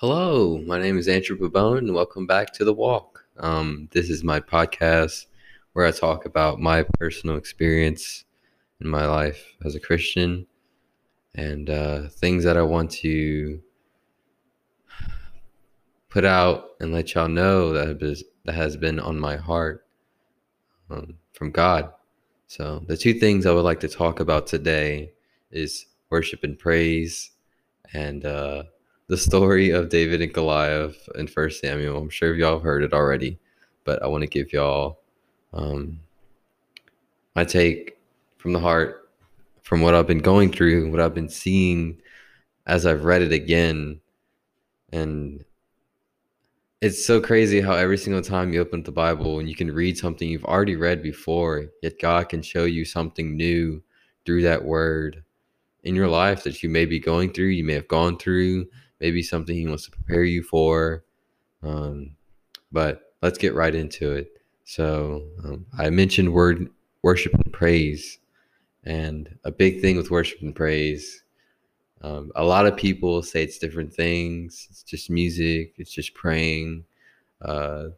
Hello, my name is Andrew Babone, and welcome back to The Walk. Um, this is my podcast where I talk about my personal experience in my life as a Christian and uh, things that I want to put out and let y'all know that has, that has been on my heart um, from God. So, the two things I would like to talk about today is worship and praise and uh, the story of David and Goliath in First Samuel. I'm sure y'all have heard it already, but I want to give y'all um, my take from the heart, from what I've been going through, what I've been seeing as I've read it again, and it's so crazy how every single time you open up the Bible and you can read something you've already read before, yet God can show you something new through that word in your life that you may be going through, you may have gone through, maybe something he wants to prepare you for. Um, but let's get right into it. So um, I mentioned word worship and praise, and a big thing with worship and praise. Um, a lot of people say it's different things. It's just music. It's just praying. Uh,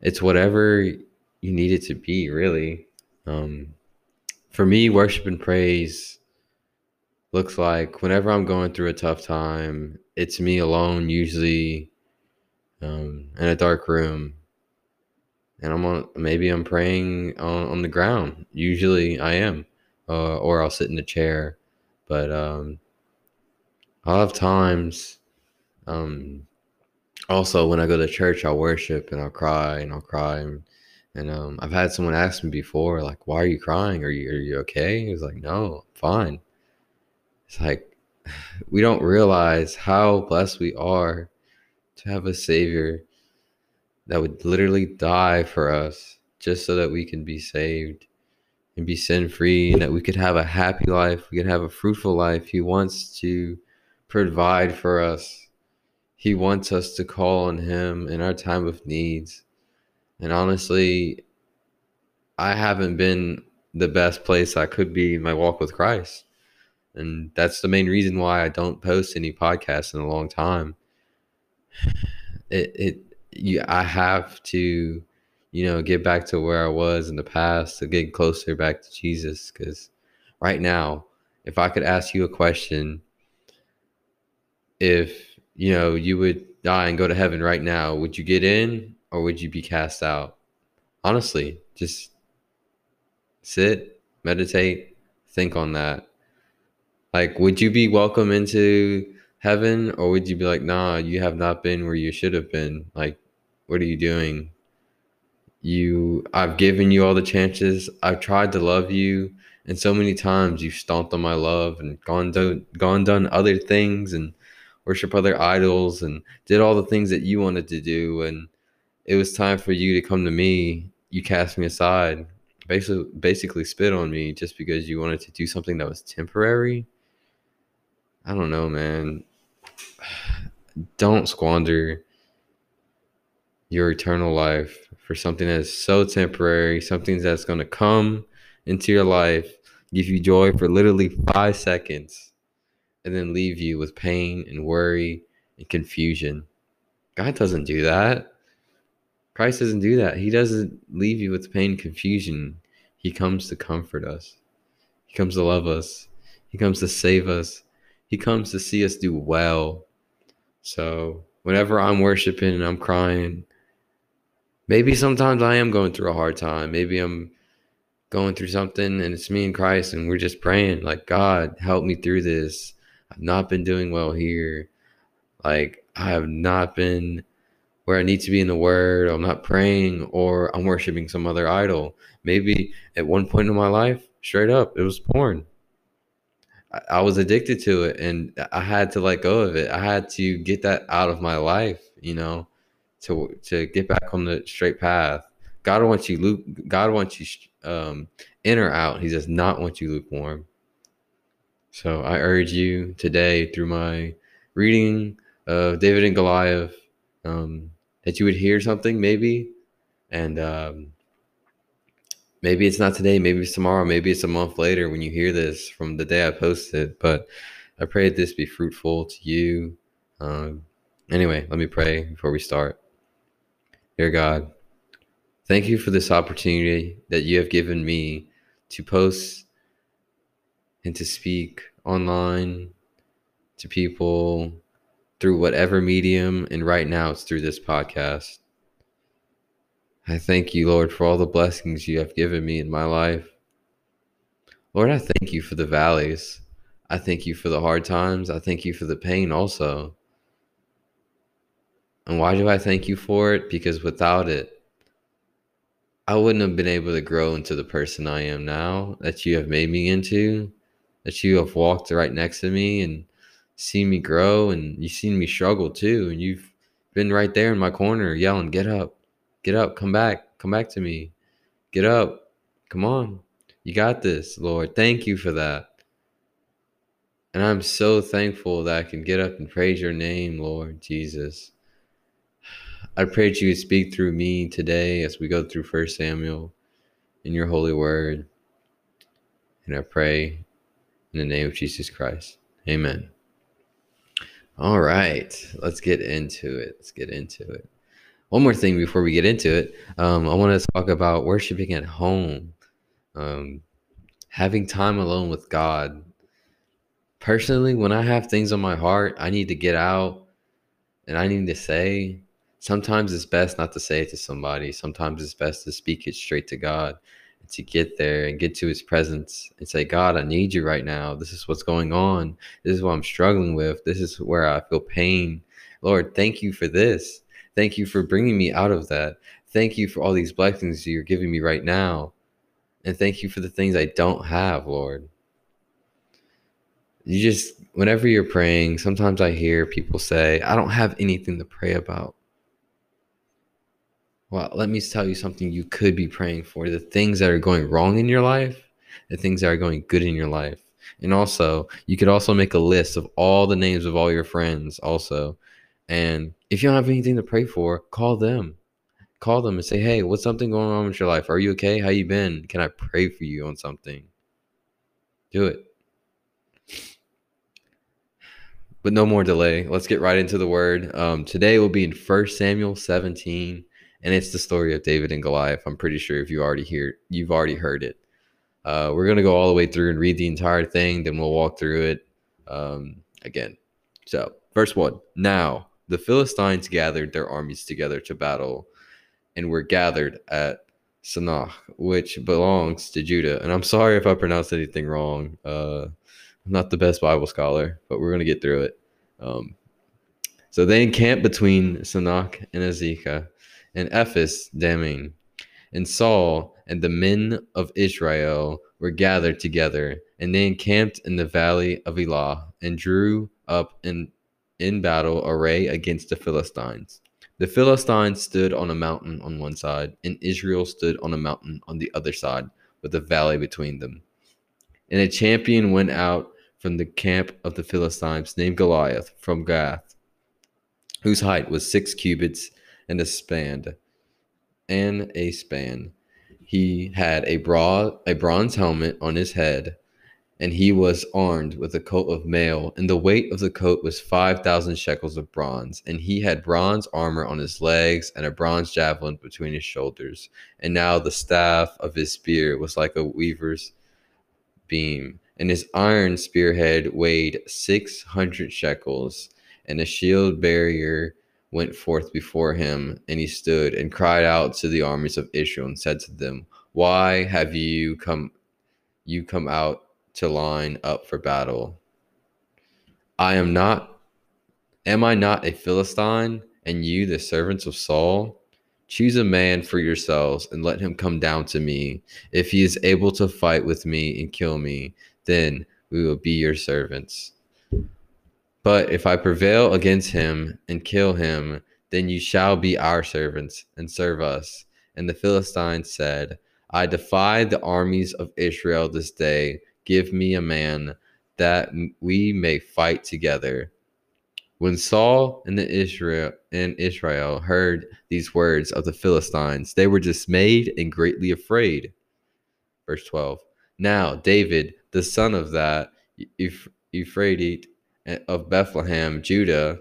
it's whatever you need it to be, really. Um, for me, worship and praise looks like whenever I'm going through a tough time, it's me alone, usually um, in a dark room. And I'm on, maybe I'm praying on, on the ground. Usually I am, uh, or I'll sit in a chair. But um, lot of times, um, also when I go to church, I'll worship and I'll cry and I'll cry. And, and um, I've had someone ask me before, like, "Why are you crying? Are you are you okay?" He was like, "No, fine." It's like we don't realize how blessed we are to have a savior that would literally die for us just so that we can be saved and be sin free and that we could have a happy life, we could have a fruitful life. He wants to provide for us. He wants us to call on him in our time of needs. And honestly, I haven't been the best place I could be in my walk with Christ and that's the main reason why I don't post any podcasts in a long time. It it you I have to you know get back to where I was in the past to get closer back to Jesus cuz right now if I could ask you a question if you know you would die and go to heaven right now would you get in or would you be cast out honestly just sit meditate think on that like, would you be welcome into heaven or would you be like, nah, you have not been where you should have been? Like, what are you doing? You, I've given you all the chances. I've tried to love you. And so many times you've stomped on my love and gone done, gone done other things and worship other idols and did all the things that you wanted to do. And it was time for you to come to me. You cast me aside, basically, basically spit on me just because you wanted to do something that was temporary I don't know, man. Don't squander your eternal life for something that's so temporary, something that's going to come into your life, give you joy for literally five seconds, and then leave you with pain and worry and confusion. God doesn't do that. Christ doesn't do that. He doesn't leave you with pain and confusion. He comes to comfort us, He comes to love us, He comes to save us. He comes to see us do well. So whenever I'm worshiping and I'm crying, maybe sometimes I am going through a hard time. Maybe I'm going through something and it's me and Christ and we're just praying like God help me through this. I've not been doing well here. Like I have not been where I need to be in the word. I'm not praying or I'm worshiping some other idol. Maybe at one point in my life, straight up, it was porn. I was addicted to it and I had to let go of it. I had to get that out of my life, you know, to to get back on the straight path. God wants you luke God wants you um in or out. He does not want you lukewarm. So I urge you today through my reading of David and Goliath um, that you would hear something maybe and um, maybe it's not today, maybe it's tomorrow, maybe it's a month later when you hear this from the day I posted. But I pray that this be fruitful to you. Um, Anyway, let me pray before we start. Dear God, thank you for this opportunity that you have given me to post and to speak online to people through whatever medium. And right now it's through this podcast. I thank you, Lord, for all the blessings you have given me in my life. Lord, I thank you for the valleys. I thank you for the hard times. I thank you for the pain also. And why do I thank you for it? Because without it, I wouldn't have been able to grow into the person I am now that you have made me into, that you have walked right next to me and seen me grow and you've seen me struggle too. And you've been right there in my corner yelling, Get up, get up, come back, come back to me, get up, come on. You got this, Lord. Thank you for that. And I'm so thankful that I can get up and praise your name, Lord Jesus. I pray that you would speak through me today as we go through First Samuel in your holy word. And I pray in the name of Jesus Christ. Amen. All right, let's get into it. Let's get into it. One more thing before we get into it, um, I want to talk about worshiping at home, um, having time alone with God. Personally, when I have things on my heart, I need to get out and I need to say, sometimes it's best not to say it to somebody. Sometimes it's best to speak it straight to God to get there and get to his presence and say, God, I need you right now. This is what's going on. This is what I'm struggling with. This is where I feel pain. Lord, thank you for this. Thank you for bringing me out of that. Thank you for all these blessings you're giving me right now. And thank you for the things I don't have, Lord. You just, whenever you're praying, sometimes I hear people say, I don't have anything to pray about. Well, let me tell you something you could be praying for the things that are going wrong in your life, the things that are going good in your life. And also, you could also make a list of all the names of all your friends, also. And if you don't have anything to pray for, call them. Call them and say, "Hey, what's something going on with your life? Are you okay? How you been? Can I pray for you on something?" Do it. But no more delay. Let's get right into the word. Um, today will be in 1 Samuel 17 and it's the story of David and Goliath. I'm pretty sure if you already hear, you've already heard it. Uh, we're gonna go all the way through and read the entire thing, then we'll walk through it um, again. So, verse one. Now the Philistines gathered their armies together to battle, and were gathered at Sanach, which belongs to Judah. And I'm sorry if I pronounced anything wrong. Uh, I'm not the best Bible scholar, but we're gonna get through it. Um, so they encamped between Sanach and Azekah and Ephes Dammim. And Saul and the men of Israel were gathered together, and they encamped in the valley of Elah, and drew up in, in battle array against the Philistines. The Philistines stood on a mountain on one side, and Israel stood on a mountain on the other side, with a valley between them. And a champion went out from the camp of the Philistines, named Goliath, from Gath, whose height was six cubits and a span, and a span. He had a broad a bronze helmet on his head, and he was armed with a coat of mail, and the weight of the coat was five thousand shekels of bronze, and he had bronze armor on his legs and a bronze javelin between his shoulders. And now the staff of his spear was like a weaver's beam, and his iron spearhead weighed six hundred shekels, and a shield bearer went forth before him, and he stood and cried out to the armies of Israel and said to them, Why have you come you come out to line up for battle? I am not am I not a Philistine, and you the servants of Saul? Choose a man for yourselves and let him come down to me. If he is able to fight with me and kill me, then we will be your servants. But if I prevail against him and kill him, then you shall be our servants and serve us. And the Philistines said, I defy the armies of Israel this day. Give me a man that we may fight together. When Saul and the Israel and Israel heard these words of the Philistines, they were dismayed and greatly afraid. Verse 12. Now David, the son of that Ephraite, of Bethlehem, Judah,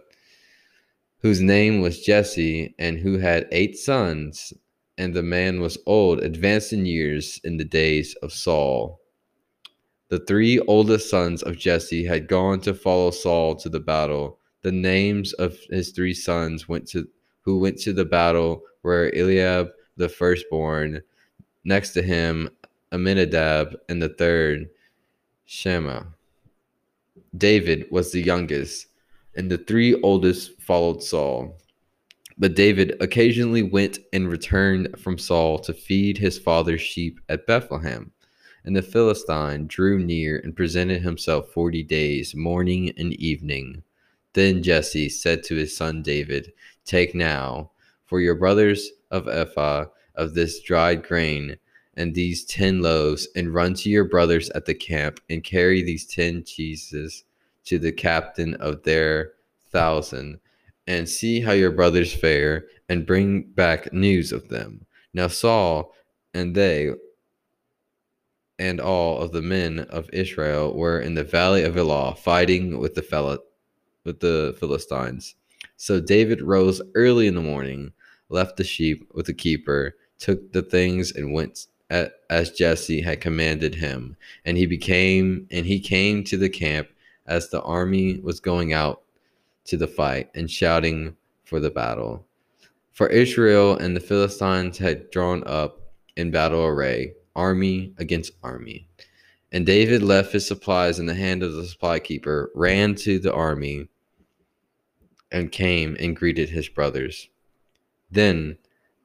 whose name was Jesse, and who had eight sons. And the man was old, advanced in years in the days of Saul. The three oldest sons of Jesse had gone to follow Saul to the battle. The names of his three sons went to who went to the battle were Eliab the firstborn, next to him Aminadab, and the third Shammah. David was the youngest, and the three oldest followed Saul. But David occasionally went and returned from Saul to feed his father's sheep at Bethlehem. And the Philistine drew near and presented himself forty days, morning and evening. Then Jesse said to his son David, Take now for your brothers of ephah of this dried grain and these ten loaves, and run to your brothers at the camp, and carry these ten cheeses to the captain of their thousand, and see how your brothers fare, and bring back news of them. Now Saul and they and all of the men of Israel were in the valley of Elah fighting with the Phil- with the Philistines. So David rose early in the morning, left the sheep with the keeper, took the things and went at, as Jesse had commanded him, and he became and he came to the camp as the army was going out to the fight and shouting for the battle. For Israel and the Philistines had drawn up in battle array army against army. And David left his supplies in the hand of the supply keeper, ran to the army, and came and greeted his brothers. Then,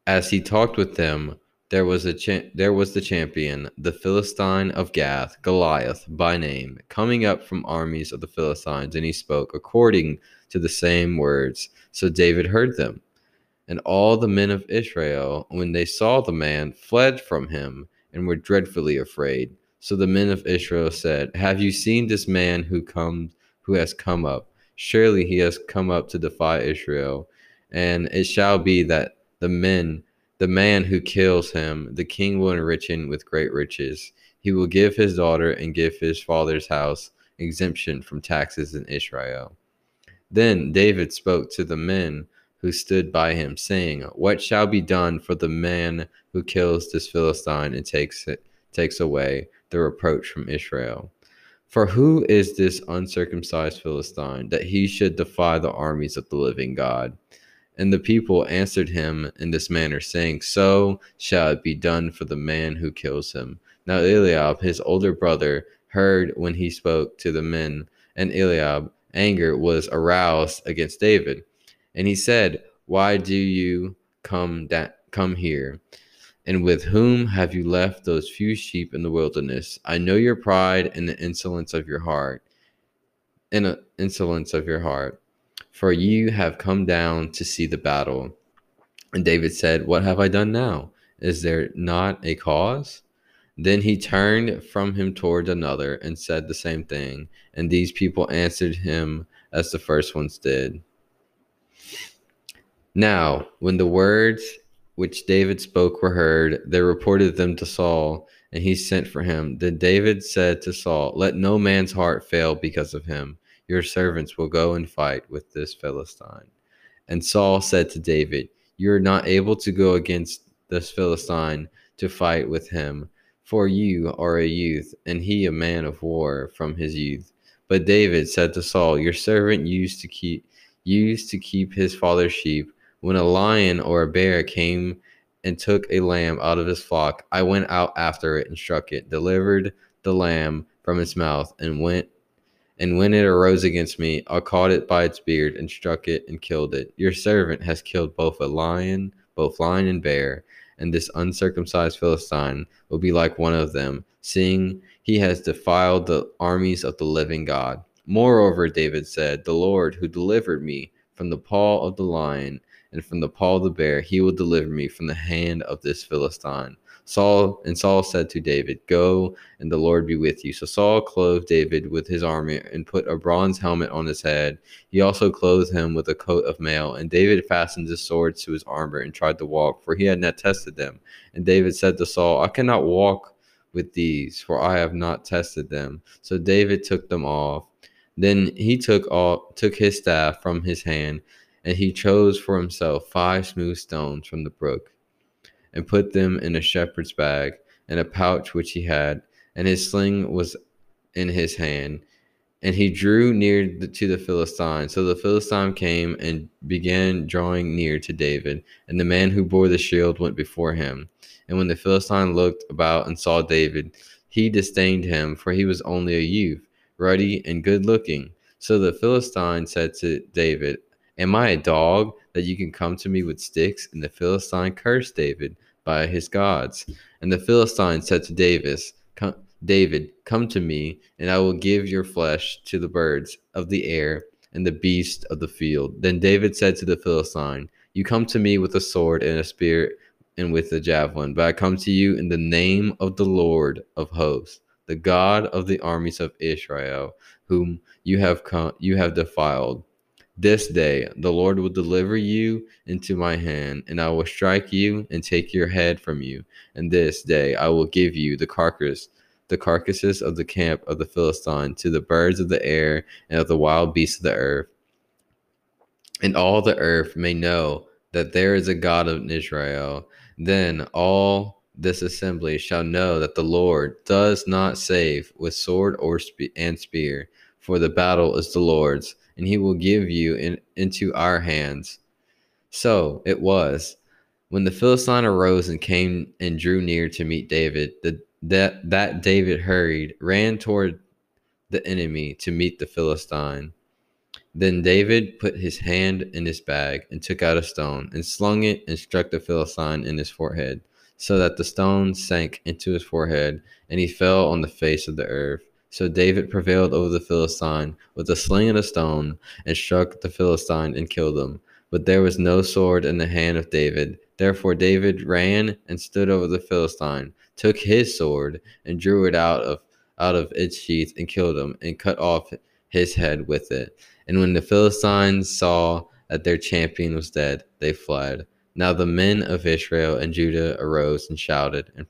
as he talked with them, there was a cha- there was the champion, the Philistine of Gath, Goliath by name, coming up from armies of the Philistines, and he spoke according to the same words. So David heard them. And all the men of Israel, when they saw the man, fled from him and were dreadfully afraid. So the men of Israel said, Have you seen this man who comes who has come up? Surely he has come up to defy Israel. And it shall be that the men the man who kills him, the king will enrich him with great riches. He will give his daughter and give his father's house exemption from taxes in Israel. Then David spoke to the men who stood by him, saying, What shall be done for the man who kills this Philistine and takes it takes away the reproach from Israel? For who is this uncircumcised Philistine that he should defy the armies of the living God? And the people answered him in this manner, saying, So shall it be done for the man who kills him. Now Eliab, his older brother, heard when he spoke to the men, and Eliab anger was aroused against David. And he said, Why do you come da- come here? And with whom have you left those few sheep in the wilderness? I know your pride and the insolence of your heart. The insolence of your heart. For you have come down to see the battle. And David said, What have I done now? Is there not a cause? Then he turned from him toward another and said the same thing. And these people answered him as the first ones did. Now, when the words which David spoke were heard, they reported them to Saul, and he sent for him. Then David said to Saul, Let no man's heart fail because of him. Your servants will go and fight with this Philistine. And Saul said to David, You are not able to go against this Philistine to fight with him, for you are a youth, and he a man of war from his youth. But David said to Saul, Your servant used to keep used to keep his father's sheep when a lion or a bear came and took a lamb out of his flock, I went out after it and struck it, delivered the lamb from its mouth, and went. And when it arose against me, I caught it by its beard and struck it and killed it. Your servant has killed both a lion, both lion and bear, and this uncircumcised Philistine will be like one of them, seeing he has defiled the armies of the living God. Moreover, David said, The Lord who delivered me from the paw of the lion and from the paw of the bear he will deliver me from the hand of this Philistine. Saul and Saul said to David, Go, and the Lord be with you. So Saul clothed David with his armor and put a bronze helmet on his head. He also clothed him with a coat of mail. And David fastened his swords to his armor and tried to walk, for he had not tested them. And David said to Saul, I cannot walk with these, for I have not tested them. So David took them off. Then he took all took his staff from his hand And he chose for himself five smooth stones from the brook, and put them in a shepherd's bag, and a pouch which he had, and his sling was in his hand. And he drew near to the Philistine. So the Philistine came and began drawing near to David, and the man who bore the shield went before him. And when the Philistine looked about and saw David, he disdained him, for he was only a youth, ruddy and good looking. So the Philistine said to David, Am I a dog that you can come to me with sticks? And the Philistine cursed David by his gods. And the Philistine said to David, come, David, come to me, and I will give your flesh to the birds of the air and the beasts of the field. Then David said to the Philistine, You come to me with a sword and a spear and with a javelin, but I come to you in the name of the Lord of hosts, the God of the armies of Israel, whom you have come, you have defiled. This day the Lord will deliver you into my hand, and I will strike you and take your head from you. And this day I will give you the carcass, the carcasses of the camp of the Philistine to the birds of the air and of the wild beasts of the earth. And all the earth may know that there is a God in Israel. Then all this assembly shall know that the Lord does not save with sword or spe- and spear, for the battle is the Lord's and he will give you in, into our hands. So it was when the Philistine arose and came and drew near to meet David, that, that, that David hurried, ran toward the enemy to meet the Philistine. Then David put his hand in his bag and took out a stone and slung it and struck the Philistine in his forehead, so that the stone sank into his forehead and he fell on the face of the earth. So David prevailed over the Philistine with a sling and a stone, and struck the Philistine and killed him. But there was no sword in the hand of David. Therefore David ran and stood over the Philistine, took his sword, and drew it out of out of its sheath, and killed him, and cut off his head with it. And when the Philistines saw that their champion was dead, they fled. Now the men of Israel and Judah arose and shouted and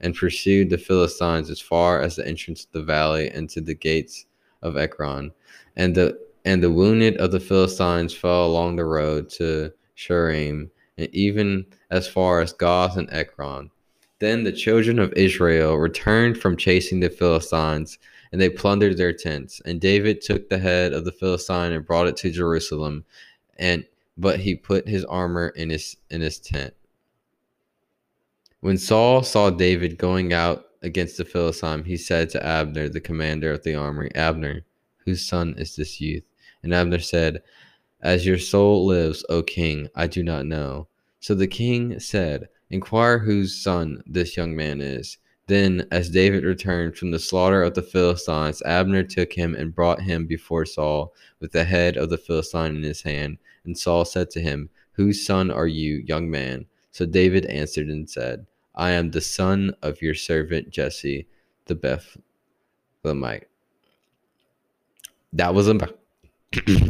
and pursued the Philistines as far as the entrance of the valley and to the gates of Ekron. And the and the wounded of the Philistines fell along the road to Shaaraim, and even as far as Gath and Ekron. Then the children of Israel returned from chasing the Philistines, and they plundered their tents. And David took the head of the Philistine and brought it to Jerusalem, and but he put his armor in his in his tent. When Saul saw David going out against the Philistine, he said to Abner, the commander of the army, Abner, whose son is this youth? And Abner said, As your soul lives, O king, I do not know. So the king said, Inquire whose son this young man is. Then, as David returned from the slaughter of the Philistines, Abner took him and brought him before Saul with the head of the Philistine in his hand. And Saul said to him, Whose son are you, young man? So David answered and said, I am the son of your servant Jesse, the Bethlehemite. That was a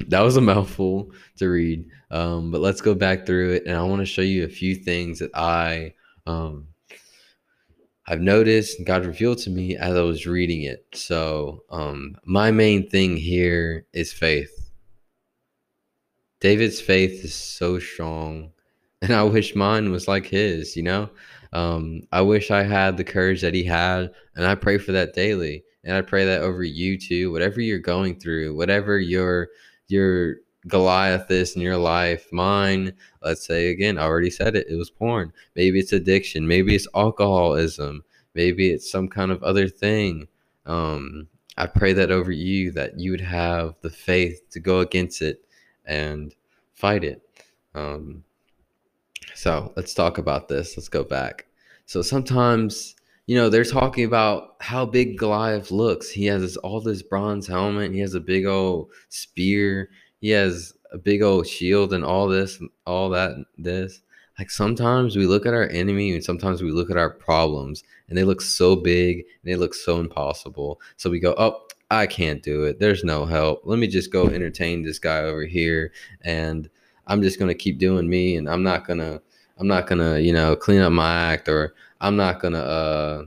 that was a mouthful to read, um, but let's go back through it, and I want to show you a few things that I um, I've noticed and God revealed to me as I was reading it. So um, my main thing here is faith. David's faith is so strong and I wish mine was like his, you know? Um, I wish I had the courage that he had, and I pray for that daily. And I pray that over you too, whatever you're going through, whatever your your Goliath is in your life, mine, let's say again, I already said it, it was porn. Maybe it's addiction, maybe it's alcoholism, maybe it's some kind of other thing. Um, I pray that over you that you would have the faith to go against it and fight it. Um, so let's talk about this. Let's go back. So sometimes, you know, they're talking about how big Goliath looks. He has this, all this bronze helmet. He has a big old spear. He has a big old shield and all this, all that, this. Like sometimes we look at our enemy and sometimes we look at our problems and they look so big and they look so impossible. So we go, oh, I can't do it. There's no help. Let me just go entertain this guy over here and I'm just going to keep doing me and I'm not going to I'm not gonna, you know, clean up my act or I'm not gonna, uh,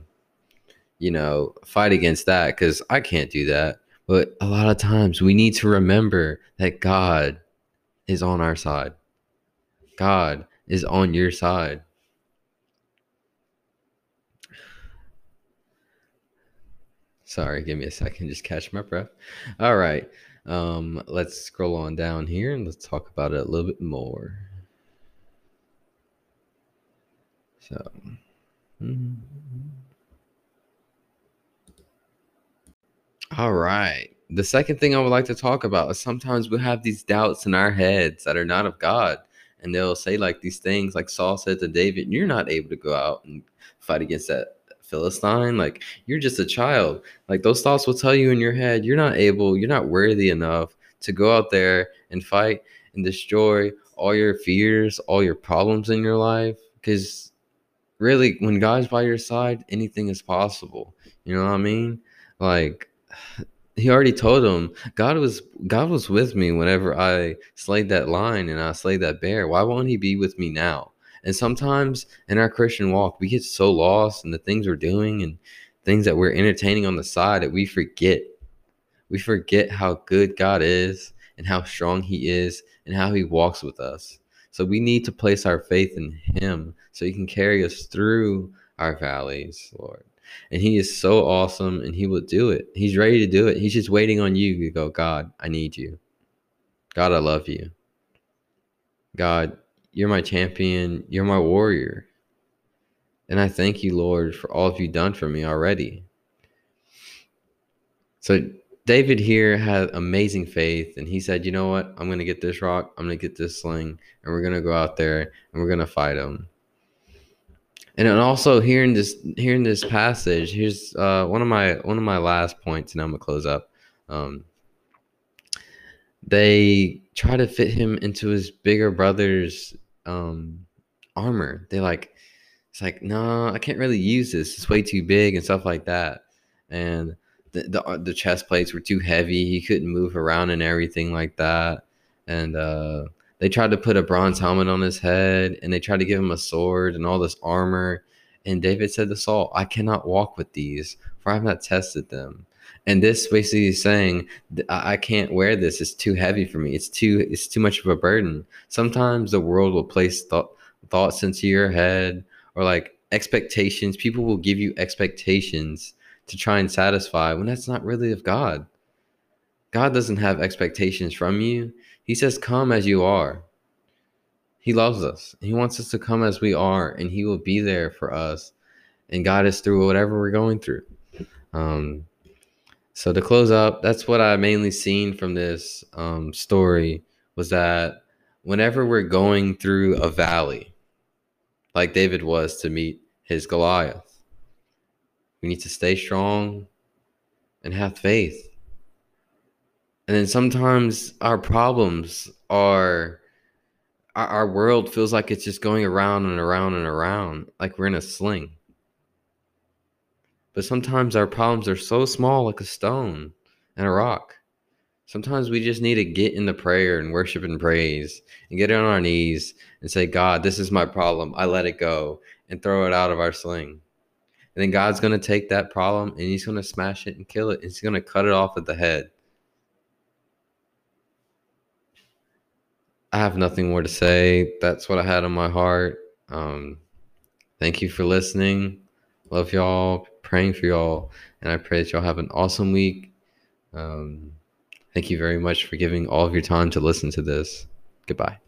you know, fight against that because I can't do that. But a lot of times we need to remember that God is on our side. God is on your side. Sorry, give me a second, just catch my breath. All right, um, let's scroll on down here and let's talk about it a little bit more. So, mm-hmm. all right. The second thing I would like to talk about is sometimes we have these doubts in our heads that are not of God. And they'll say like these things, like Saul said to David, You're not able to go out and fight against that Philistine. Like, you're just a child. Like, those thoughts will tell you in your head, You're not able, you're not worthy enough to go out there and fight and destroy all your fears, all your problems in your life. Because really, when God's by your side, anything is possible. You know what I mean? Like, he already told him God was God was with me whenever I slayed that lion and I slayed that bear. Why won't he be with me now? And sometimes in our Christian walk, we get so lost in the things we're doing and things that we're entertaining on the side that we forget. We forget how good God is and how strong he is and how he walks with us. So we need to place our faith in him so he can carry us through our valleys, Lord and he is so awesome and he will do it. He's ready to do it. He's just waiting on you to go, God, I need you. God, I love you. God, you're my champion. You're my warrior. And I thank you, Lord, for all of you've done for me already. So David here had amazing faith, and he said, You know what? I'm going to get this rock, I'm going to get this sling, and we're going to go out there and we're going to fight him and also here in this here in this passage here's uh, one of my one of my last points and i'm gonna close up um, they try to fit him into his bigger brother's um, armor. They like it's like no i can't really use this. It's way too big and stuff like that. And the, the, the chest plates were too heavy. He couldn't move around and everything like that. And uh they tried to put a bronze helmet on his head and they tried to give him a sword and all this armor. And David said to Saul, I cannot walk with these, for I have not tested them. And this basically is saying, I can't wear this. It's too heavy for me. It's too it's too much of a burden. Sometimes the world will place th- thoughts into your head or like expectations. People will give you expectations to try and satisfy when that's not really of God. God doesn't have expectations from you. He says, Come as you are. He loves us. He wants us to come as we are, and He will be there for us and guide us through whatever we're going through. Um, so to close up, that's what I mainly seen from this um, story was that whenever we're going through a valley, like David was to meet his Goliath, we need to stay strong and have faith. And then sometimes our problems are our, our world feels like it's just going around and around and around like we're in a sling but sometimes our problems are so small like a stone and a rock sometimes we just need to get in the prayer and worship and praise and get on our knees and say god this is my problem i let it go and throw it out of our sling and then god's going to take that problem and he's going to smash it and kill it And he's going to cut it off at the head I have nothing more to say. That's what I had on my heart. Um, thank you for listening. Love y'all. Praying for y'all. And I pray that y'all have an awesome week. Um, thank you very much for giving all of your time to listen to this. Goodbye.